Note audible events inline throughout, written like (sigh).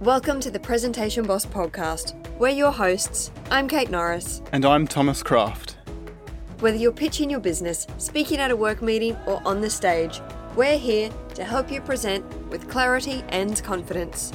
Welcome to the Presentation Boss podcast. We're your hosts. I'm Kate Norris. And I'm Thomas Craft. Whether you're pitching your business, speaking at a work meeting, or on the stage, we're here to help you present with clarity and confidence.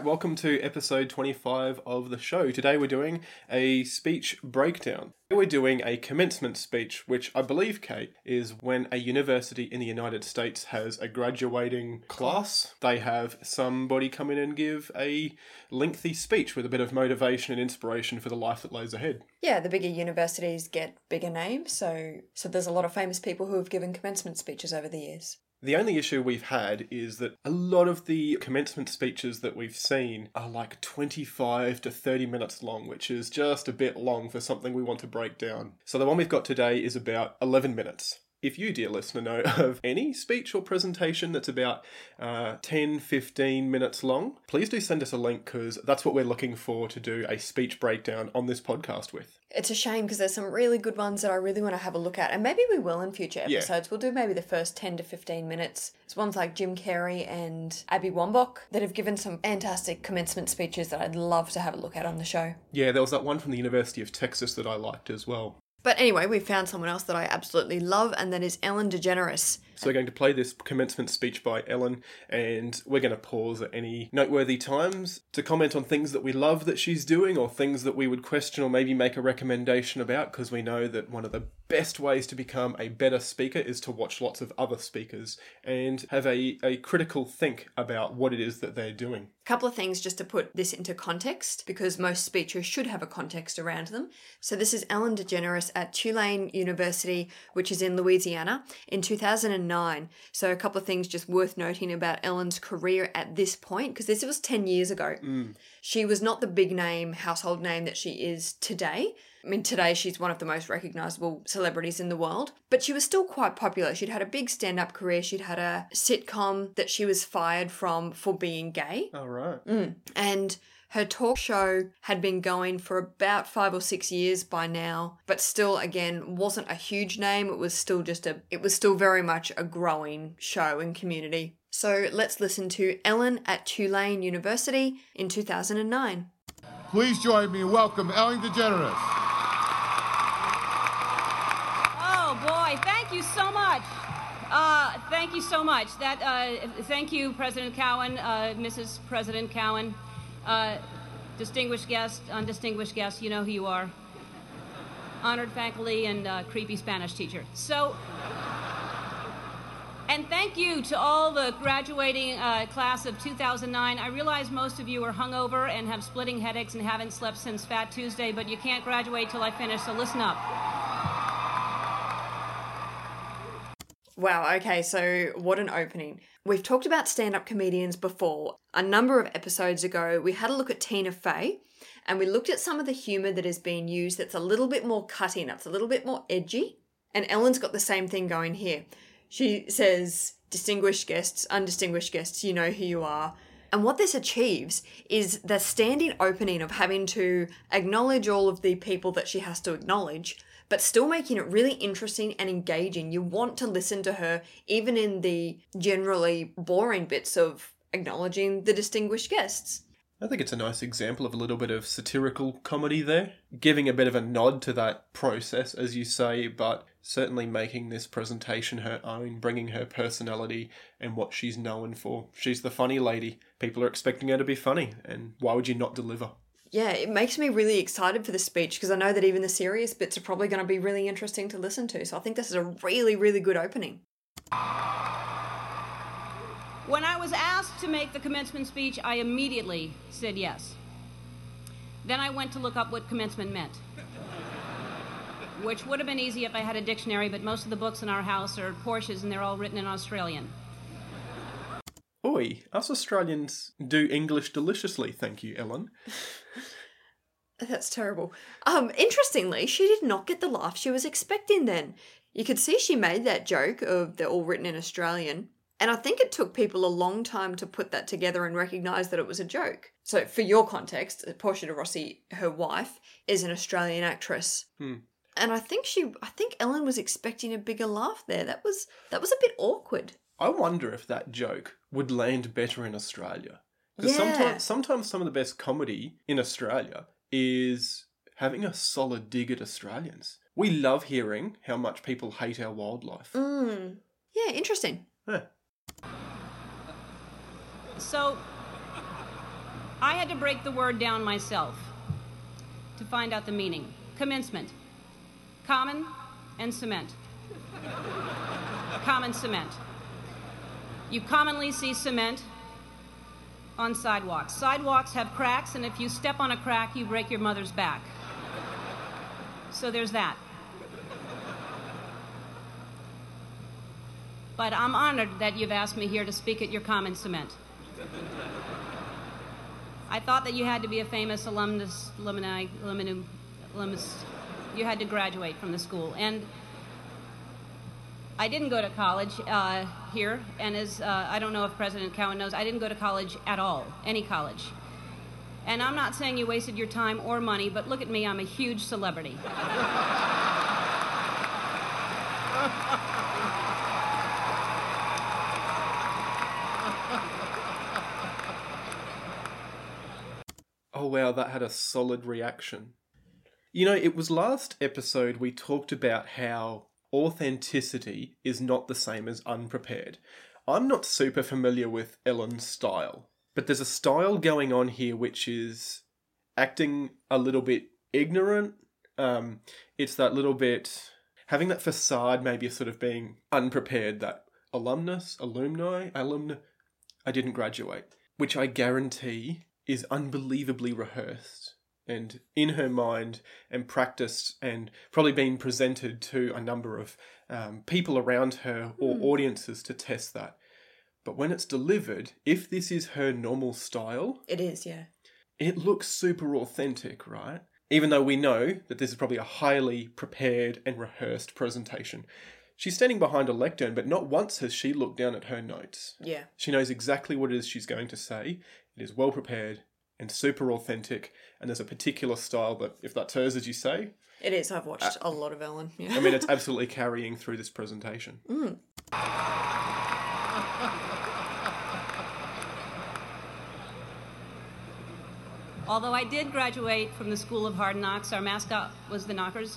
Right. Welcome to episode 25 of the show. Today we're doing a speech breakdown. We're doing a commencement speech, which I believe, Kate, is when a university in the United States has a graduating class. They have somebody come in and give a lengthy speech with a bit of motivation and inspiration for the life that lays ahead. Yeah, the bigger universities get bigger names, so so there's a lot of famous people who have given commencement speeches over the years. The only issue we've had is that a lot of the commencement speeches that we've seen are like 25 to 30 minutes long, which is just a bit long for something we want to break down. So the one we've got today is about 11 minutes. If you, dear listener, know (laughs) of any speech or presentation that's about uh, 10, 15 minutes long, please do send us a link because that's what we're looking for to do a speech breakdown on this podcast with. It's a shame because there's some really good ones that I really want to have a look at, and maybe we will in future Yeah. episodes. We'll do maybe the first 10 to 15 minutes. It's ones like Jim Carrey and Abby Wambach that have given some fantastic commencement speeches that I'd love to have a look at on the show. Yeah, there was that one from the University of Texas that I liked as well. But anyway, we found someone else that I absolutely love, and that is Ellen DeGeneres. So we're going to play this commencement speech by Ellen, and we're going to pause at any noteworthy times to comment on things that we love that she's doing, or things that we would question or maybe make a recommendation about, because we know that one of the best ways to become a better speaker is to watch lots of other speakers and have a, a critical think about what it is that they're doing. A couple of things just to put this into context, because most speeches should have a context around them. So, this is Ellen DeGeneres at Tulane University, which is in Louisiana, in 2009. So, a couple of things just worth noting about Ellen's career at this point, because this was 10 years ago. Mm. She was not the big name, household name that she is today. I mean, today she's one of the most recognizable celebrities in the world, but she was still quite popular. She'd had a big stand up career. She'd had a sitcom that she was fired from for being gay. All right. Mm. And her talk show had been going for about five or six years by now, but still, again, wasn't a huge name. It was still just a, it was still very much a growing show and community. So let's listen to Ellen at Tulane University in 2009. Please join me in welcome Ellen DeGeneres. Oh boy, thank you so much. Uh, thank you so much. That uh, thank you, President Cowen, uh, Mrs. President Cowen, uh, distinguished guest, undistinguished guest. You know who you are. Honored faculty and uh, creepy Spanish teacher. So. And thank you to all the graduating uh, class of 2009. I realize most of you are hungover and have splitting headaches and haven't slept since Fat Tuesday, but you can't graduate till I finish, so listen up. Wow, okay, so what an opening. We've talked about stand up comedians before. A number of episodes ago, we had a look at Tina Fey and we looked at some of the humour that is being used that's a little bit more cutting, it's a little bit more edgy. And Ellen's got the same thing going here. She says, distinguished guests, undistinguished guests, you know who you are. And what this achieves is the standing opening of having to acknowledge all of the people that she has to acknowledge, but still making it really interesting and engaging. You want to listen to her, even in the generally boring bits of acknowledging the distinguished guests. I think it's a nice example of a little bit of satirical comedy there, giving a bit of a nod to that process, as you say, but certainly making this presentation her own, bringing her personality and what she's known for. She's the funny lady. People are expecting her to be funny, and why would you not deliver? Yeah, it makes me really excited for the speech because I know that even the serious bits are probably going to be really interesting to listen to. So I think this is a really, really good opening. When I was asked to make the commencement speech, I immediately said yes. Then I went to look up what commencement meant. Which would have been easy if I had a dictionary, but most of the books in our house are Portia's and they're all written in Australian. Us Australians do English deliciously, thank you, Ellen. (laughs) That's terrible. Um, interestingly, she did not get the laugh she was expecting then. You could see she made that joke of they're all written in Australian. And I think it took people a long time to put that together and recognize that it was a joke. So, for your context, Portia de Rossi, her wife, is an Australian actress. And I think she, I think Ellen was expecting a bigger laugh there. That was that was a bit awkward. I wonder if that joke would land better in Australia. Because Yeah. sometimes, sometimes some of the best comedy in Australia is having a solid dig at Australians. We love hearing how much people hate our wildlife. Mm. Yeah, interesting. Yeah. So I had to break the word down myself to find out the meaning. Commencement. Common and cement. Common cement. You commonly see cement on sidewalks. Sidewalks have cracks, and if you step on a crack, you break your mother's back. So there's that. But I'm honored that you've asked me here to speak at your common cement. I thought that you had to be a famous alumnus, alumni, alumnus. You had to graduate from the school, and I didn't go to college uh, here. And as uh, I don't know if President Cowen knows, I didn't go to college at all, any college. And I'm not saying you wasted your time or money, but look at me, I'm a huge celebrity. (laughs) Oh wow, that had a solid reaction. You know, it was last episode we talked about how authenticity is not the same as unprepared. I'm not super familiar with Ellen's style, but there's a style going on here which is acting a little bit ignorant. Um, it's that little bit having that facade, maybe sort of being unprepared. That alumnus, alumni, alumni. I didn't graduate, which I guarantee is unbelievably rehearsed and in her mind and practiced and probably been presented to a number of um, people around her or audiences to test that. But when it's delivered, if this is her normal style, It is, yeah. it looks super authentic, right? Even though we know that this is probably a highly prepared and rehearsed presentation. She's standing behind a lectern, but not once has she looked down at her notes. Yeah. She knows exactly what it is she's going to say. It is well prepared and super authentic, and there's a particular style that, if that turns as you say, It is. I've watched a lot of Ellen. Yeah. I mean, it's absolutely carrying through this presentation. (laughs) Mm. Although I did graduate from the School of Hard Knocks, our mascot was the Knockers.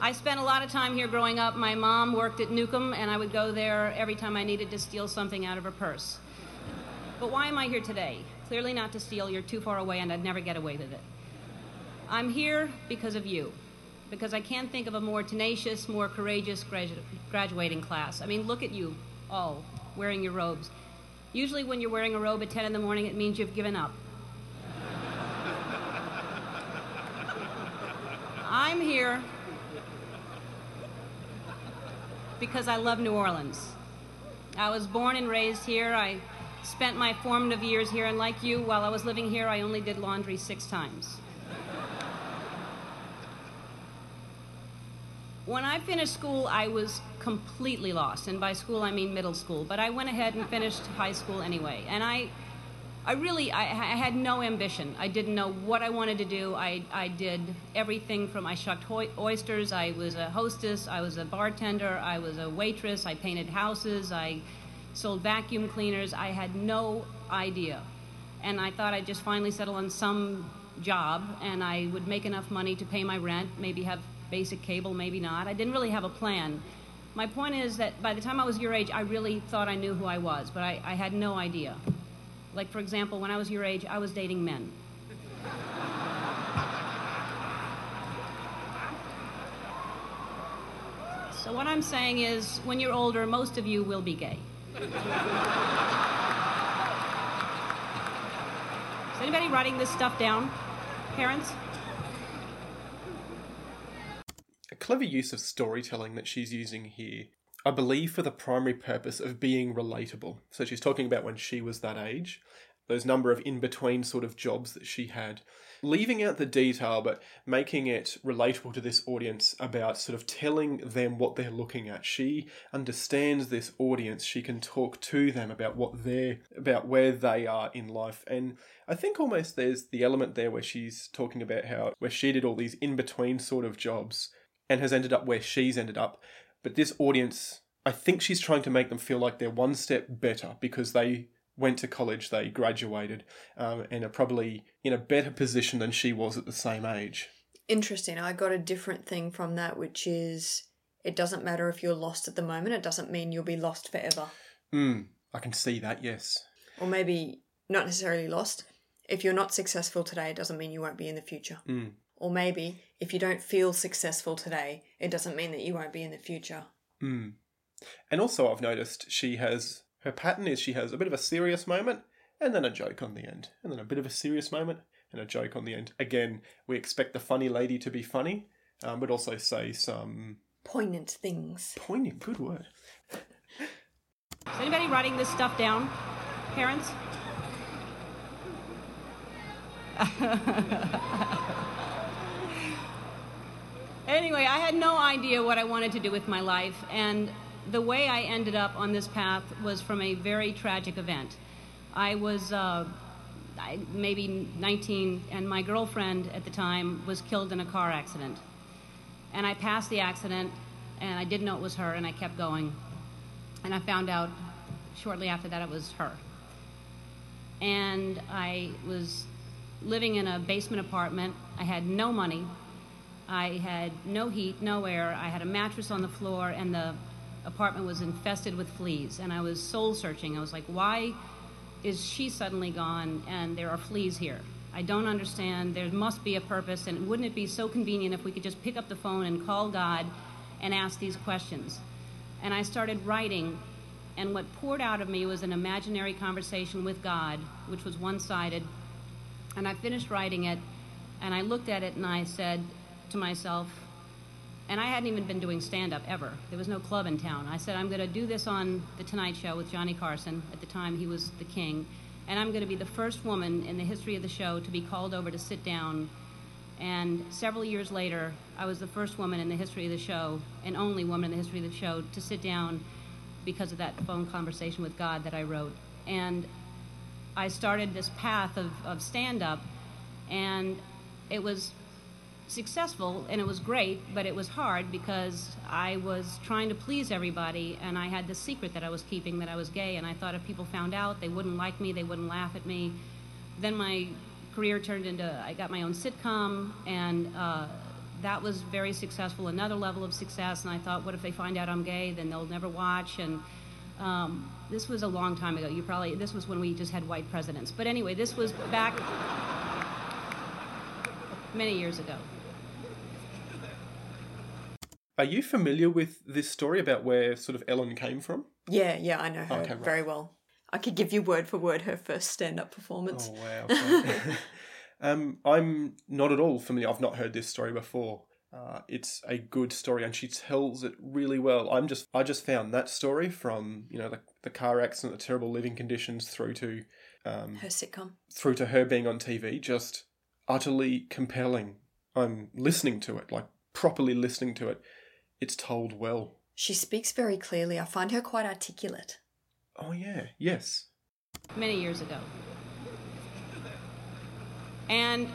I spent a lot of time here growing up. My mom worked at Newcomb, and I would go there every time I needed to steal something out of her purse. But why am I here today? Clearly not to steal. You're too far away, and I'd never get away with it. I'm here because of you, because I can't think of a more tenacious, more courageous gradu- graduating class. I mean, look at you all wearing your robes. Usually, when you're wearing a robe at 10 in the morning, it means you've given up. (laughs) I'm here because I love New Orleans. I was born and raised here. I spent my formative years here, and like you, while I was living here, I only did laundry six times. When I finished school, I was completely lost, and by school I mean middle school. But I went ahead and finished high school anyway, and I, I really, I, I had no ambition. I didn't know what I wanted to do. I, I did everything from I shucked oysters. I was a hostess. I was a bartender. I was a waitress. I painted houses. I sold vacuum cleaners. I had no idea, and I thought I'd just finally settle on some job, and I would make enough money to pay my rent, maybe have basic cable, maybe not. I didn't really have a plan. My point is that by the time I was your age, I really thought I knew who I was, but I, I had no idea. Like, for example, when I was your age, I was dating men. (laughs) So, what I'm saying is, when you're older, most of you will be gay. Is anybody writing this stuff down? Parents? A clever use of storytelling that she's using here, I believe, for the primary purpose of being relatable. So she's talking about when she was that age, those number of in between sort of jobs that she had, leaving out the detail but making it relatable to this audience about sort of telling them what they're looking at. She understands this audience. She can talk to them about what they're about where they are in life. And I think almost there's the element there where she's talking about how where she did all these in between sort of jobs and has ended up where she's ended up. But this audience I think she's trying to make them feel like they're one step better because they went to college, they graduated, um, and are probably in a better position than she was at the same age. Interesting. I got a different thing from that, which is it doesn't matter if you're lost at the moment, it doesn't mean you'll be lost forever. Mm, I can see that, yes. Or maybe not necessarily lost. If you're not successful today, it doesn't mean you won't be in the future. Mm. Or maybe if you don't feel successful today, it doesn't mean that you won't be in the future. Mm. And also, I've noticed she has her pattern is she has a bit of a serious moment and then a joke on the end, and then a bit of a serious moment and a joke on the end. Again, we expect the funny lady to be funny, um, but also say some Poignant things. poignant, good word. Is anybody writing this stuff down? Parents? (laughs) anyway, I had no idea what I wanted to do with my life, and the way I ended up on this path was from a very tragic event. I was uh, I, maybe 19, and my girlfriend at the time was killed in a car accident. And I passed the accident, and I didn't know it was her, and I kept going. And I found out shortly after that it was her. And I was living in a basement apartment. I had no money. I had no heat, no air. I had a mattress on the floor, and the apartment was infested with fleas. And I was soul searching. I was like, why is she suddenly gone and there are fleas here? I don't understand. There must be a purpose. And wouldn't it be so convenient if we could just pick up the phone and call God and ask these questions? And I started writing, and what poured out of me was an imaginary conversation with God, which was one sided. And I finished writing it, and I looked at it and I said to myself, and I hadn't even been doing stand up ever. There was no club in town. I said, I'm going to do this on The Tonight Show with Johnny Carson. At the time, he was the king. And I'm going to be the first woman in the history of the show to be called over to sit down. And several years later, I was the first woman in the history of the show, and only woman in the history of the show, to sit down because of that phone conversation with God that I wrote. And I started this path of, of stand up, and it was successful and it was great, but it was hard because I was trying to please everybody and I had this secret that I was keeping that I was gay and I thought if people found out they wouldn't like me, they wouldn't laugh at me. Then my career turned into I got my own sitcom and uh, that was very successful, another level of success. And I thought, what if they find out I'm gay? Then they'll never watch. And um, this was a long time ago. You probably this was when we just had white presidents. But anyway, this was back many years ago. Are you familiar with this story about where sort of Ellen came from? Yeah, yeah, I know her Okay, right. very well. I could give you word for word her first stand up performance. Oh wow! (laughs) um, I'm not at all familiar. I've not heard this story before. Uh, it's a good story, and she tells it really well. I'm just, I just found that story from you know the, the car accident, the terrible living conditions, through to um, Her sitcom. through to her being on TV, just utterly compelling. I'm listening to it, like properly listening to it. It's told well. She speaks very clearly. I find her quite articulate. Oh yeah, yes. many years ago. And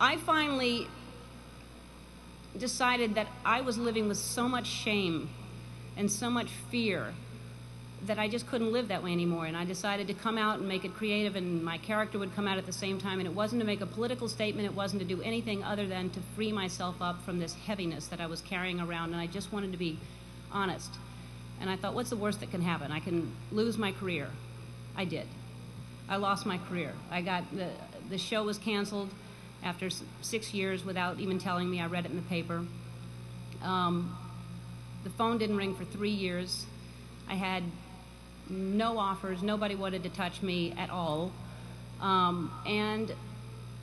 I finally decided that I was living with so much shame and so much fear that I just couldn't live that way anymore. And I decided to come out and make it creative, and my character would come out at the same time. And it wasn't to make a political statement, it wasn't to do anything other than to free myself up from this heaviness that I was carrying around. And I just wanted to be honest. And I thought, what's the worst that can happen? I can lose my career. I did. I lost my career. I got the the show was canceled after six years without even telling me. I read it in the paper. Um, the phone didn't ring for three years. I had no offers. Nobody wanted to touch me at all. Um, and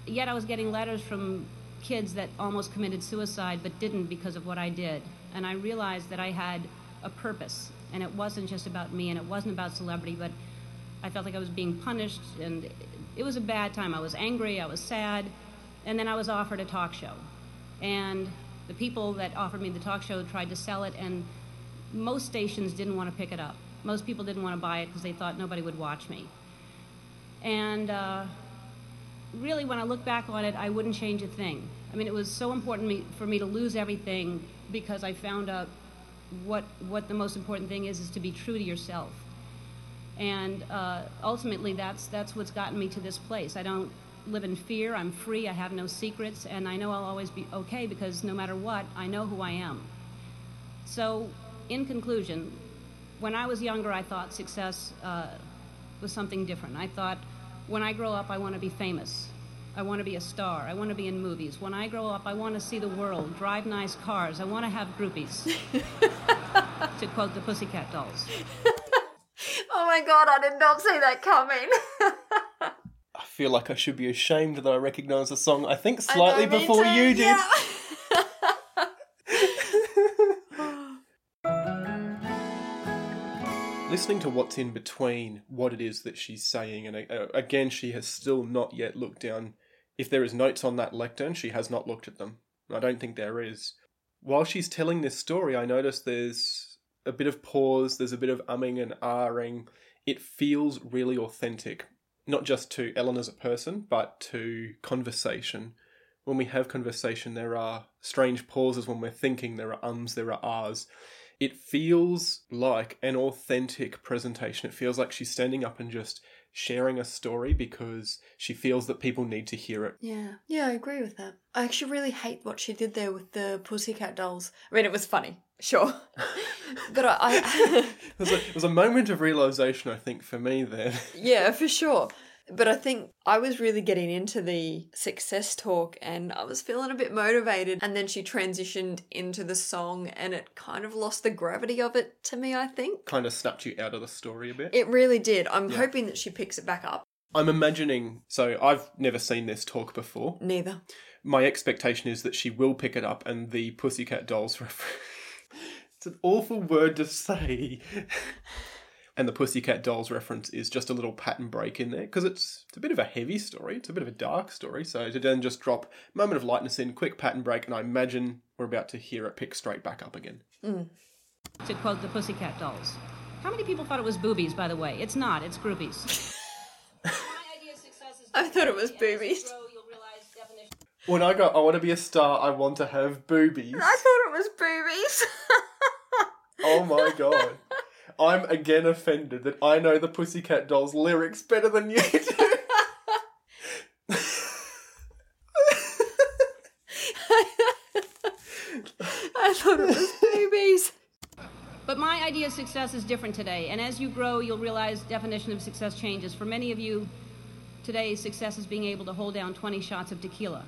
yet I was getting letters from kids that almost committed suicide but didn't because of what I did. And I realized that I had a purpose. And it wasn't just about me and it wasn't about celebrity, but I felt like I was being punished. And it was a bad time. I was angry, I was sad. And then I was offered a talk show. And the people that offered me the talk show tried to sell it, and most stations didn't want to pick it up. Most people didn't want to buy it because they thought nobody would watch me. And uh, really, when I look back on it, I wouldn't change a thing. I mean, it was so important me, for me to lose everything because I found out what what the most important thing is is to be true to yourself. And uh, ultimately, that's that's what's gotten me to this place. I don't live in fear. I'm free. I have no secrets, and I know I'll always be okay because no matter what, I know who I am. So, in conclusion, when I was younger, I thought success uh, was something different. I thought, when I grow up, I want to be famous. I want to be a star. I want to be in movies. When I grow up, I want to see the world, drive nice cars. I want to have groupies. (laughs) to quote the Pussycat Dolls. (laughs) Oh my god, I did not see that coming. (laughs) I feel like I should be ashamed that I recognise the song. I think I know, slightly before too, you did. yeah. Listening to what's in between what it is that she's saying, and uh, again, she has still not yet looked down. If there is notes on that lectern, she has not looked at them. I don't think there is. While she's telling this story, I notice there's a bit of pause, there's a bit of umming and ahhing. It feels really authentic, not just to Ellen as a person, but to conversation. When we have conversation, there are strange pauses when we're thinking, there are ums, there are ahs. It feels like an authentic presentation. It feels like she's standing up and just sharing a story because she feels that people need to hear it. Yeah, yeah, I agree with that. I actually really hate what she did there with the Pussycat dolls. I mean, it was funny, sure, (laughs) but I, I It was, a, it was a moment of realization, I think, for me there. yeah, for sure. But I think I was really getting into the success talk and I was feeling a bit motivated. And then she transitioned into the song and it kind of lost the gravity of it to me, I think. kind of snapped you out of the story a bit. It really did. I'm hoping that she picks it back up. I'm imagining, so I've never seen this talk before. Neither. My expectation is that she will pick it up and the Pussycat Dolls reference. (laughs) it's an awful word to say. (laughs) and the Pussycat Dolls reference is just a little pattern break in there because it's, it's a bit of a heavy story. It's a bit of a dark story. So to then just drop moment of lightness in, quick pattern break, and I imagine we're about to hear it pick straight back up again. Mm. To quote the Pussycat Dolls. How many people thought it was boobies, by the way? It's not, it's groupies. (laughs) I thought it was boobies. When I go, I want to be a star, I want to have boobies. I thought it was boobies. (laughs) Oh my god. I'm again offended that I know the Pussycat Dolls lyrics better than you do. (laughs) I thought it was boobies. But my idea of success is different today, and as you grow, you'll realize definition of success changes. For many of you, today success is being able to hold down 20 shots of tequila.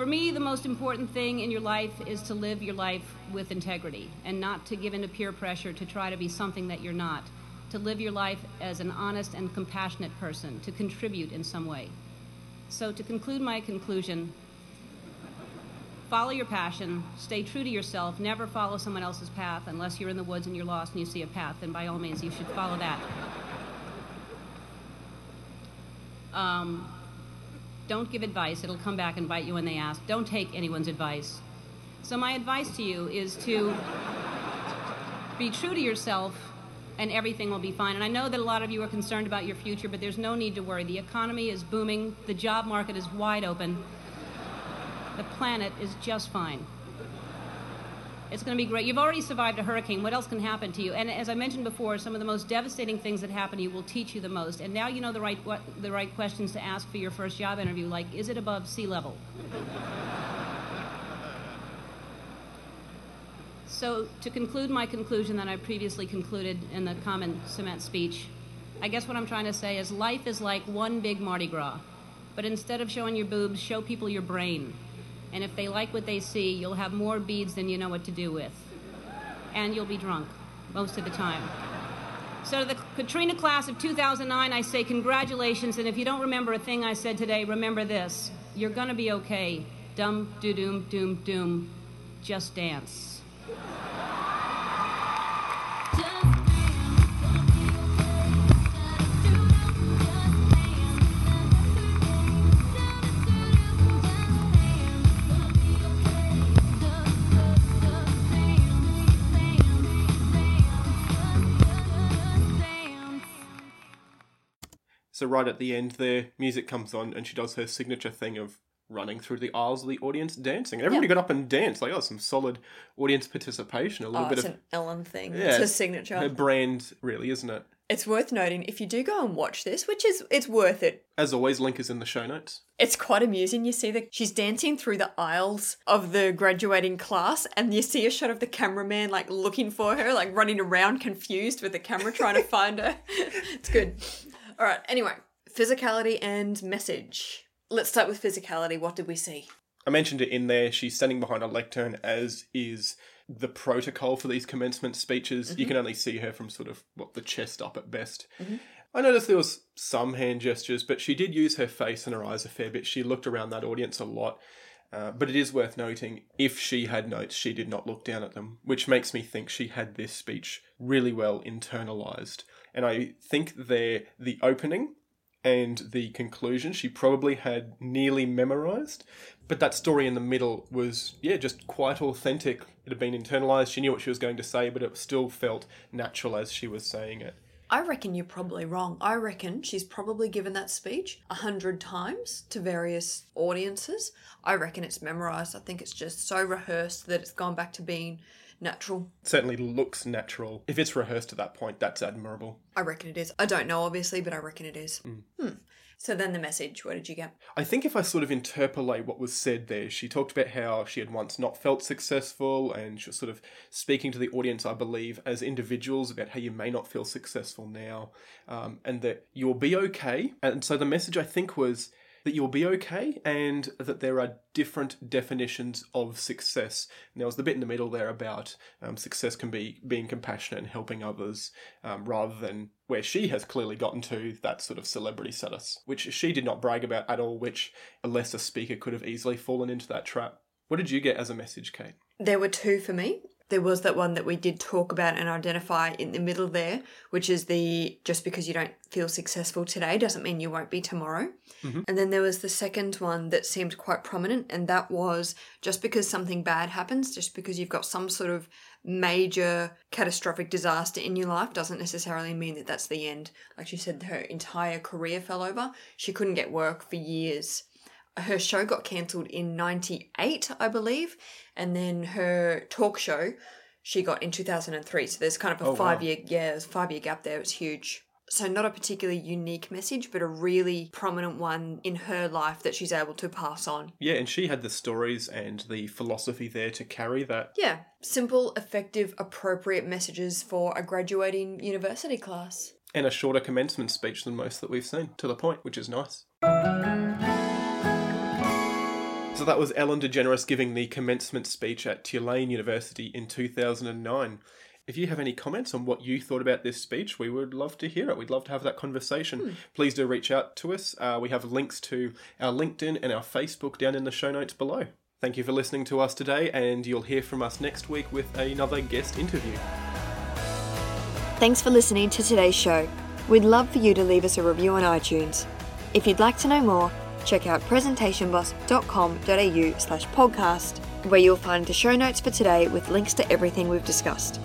For me, the most important thing in your life is to live your life with integrity and not to give in to peer pressure to try to be something that you're not. To live your life as an honest and compassionate person, to contribute in some way. So, to conclude my conclusion, follow your passion, stay true to yourself, never follow someone else's path unless you're in the woods and you're lost and you see a path, then by all means you should follow that. Um, don't give advice, it'll come back and bite you when they ask. Don't take anyone's advice. So, my advice to you is to be true to yourself and everything will be fine. And I know that a lot of you are concerned about your future, but there's no need to worry. The economy is booming, the job market is wide open, the planet is just fine. It's going to be great. You've already survived a hurricane. What else can happen to you? And as I mentioned before, some of the most devastating things that happen to you will teach you the most. And now you know the right what, the right questions to ask for your first job interview, like is it above sea level? (laughs) So, to conclude my conclusion that I previously concluded in the common cement speech, I guess what I'm trying to say is life is like one big Mardi Gras. But instead of showing your boobs, show people your brain. And if they like what they see, you'll have more beads than you know what to do with. And you'll be drunk most of the time. So, the Katrina class of 2009, I say congratulations. And if you don't remember a thing I said today, remember this you're going to be okay. Dum, doo, doom, doom, doom. Just dance. So right at the end there, music comes on and she does her signature thing of running through the aisles of the audience dancing. And everybody got up and danced. Like, oh, some solid audience participation. A little Oh, bit of an Ellen thing. yeah, it's her signature. Her brand, really, isn't it? It's worth noting if you do go and watch this, which is it's worth it. As always, link is in the show notes. It's quite amusing. You see that she's dancing through the aisles of the graduating class, and you see a shot of the cameraman like looking for her, like running around confused with the camera trying to (laughs) find her. (laughs) it's good. All right. Anyway, physicality and message. Let's start with physicality. What did we see? I mentioned it in there. She's standing behind a lectern, as is the protocol for these commencement speeches. You can only see her from sort of what the chest up at best. I noticed there was some hand gestures, but she did use her face and her eyes a fair bit. She looked around that audience a lot. Uh, but it is worth noting, if she had notes, she did not look down at them, which makes me think she had this speech really well internalized. And I think they're the opening and the conclusion she probably had nearly memorized. But that story in the middle was, yeah, just quite authentic. It had been internalized. She knew what she was going to say, but it still felt natural as she was saying it. I reckon you're probably wrong. I reckon she's probably given that speech a hundred times to various audiences. I reckon it's memorized. I think it's just so rehearsed that it's gone back to being natural. Certainly looks natural. If it's rehearsed to that point, that's admirable. I reckon it is. I don't know, obviously, but I reckon it is. Hmm. So then the message, what did you get? I think if I sort of interpolate what was said there, she talked about how she had once not felt successful, and she was sort of speaking to the audience, I believe, as individuals about how you may not feel successful now, um, and that you'll be okay. And so the message I think was that you'll be okay and that there are different definitions of success. And there was the bit in the middle there about um, success can be being compassionate and helping others um, rather than where she has clearly gotten to that sort of celebrity status, which she did not brag about at all, which a lesser speaker could have easily fallen into that trap. What did you get as a message, Kate? There were two for me. There was that one that we did talk about and identify in the middle there, which is the just because you don't feel successful today doesn't mean you won't be tomorrow. Mm-hmm. And then there was the second one that seemed quite prominent, and that was just because something bad happens, just because you've got some sort of major catastrophic disaster in your life, doesn't necessarily mean that that's the end. Like she said, her entire career fell over. She couldn't get work for years her show got cancelled in 98 i believe and then her talk show she got in 2003 so there's kind of a Oh, wow. five year yeah there's a five year gap there it's huge so not a particularly unique message but a really prominent one in her life that she's able to pass on Yeah, and she had the stories and the philosophy there to carry that. yeah simple effective appropriate messages for a graduating university class And a shorter commencement speech than most that we've seen, to the point, which is nice. So that was Ellen DeGeneres giving the commencement speech at Tulane University in 2009. If you have any comments on what you thought about this speech, we would love to hear it. We'd love to have that conversation. Please do reach out to us. Uh, we have links to our LinkedIn and our Facebook down in the show notes below. Thank you for listening to us today, and you'll hear from us next week with another guest interview. Thanks for listening to today's show. We'd love for you to leave us a review on iTunes. If you'd like to know more, check out presentationboss.com.au slash podcast, where you'll find the show notes for today with links to everything we've discussed.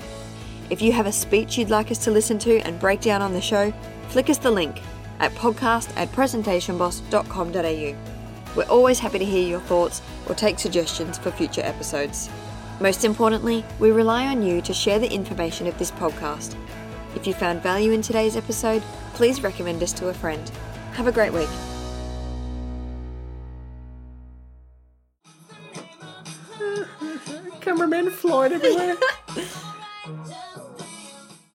If you have a speech you'd like us to listen to and break down on the show, flick us the link at podcast at presentationboss.com.au. We're always happy to hear your thoughts or take suggestions for future episodes. Most importantly, we rely on you to share the information of this podcast. If you found value in today's episode, please recommend us to a friend. Have a great week. Cameramen flying everywhere. (laughs)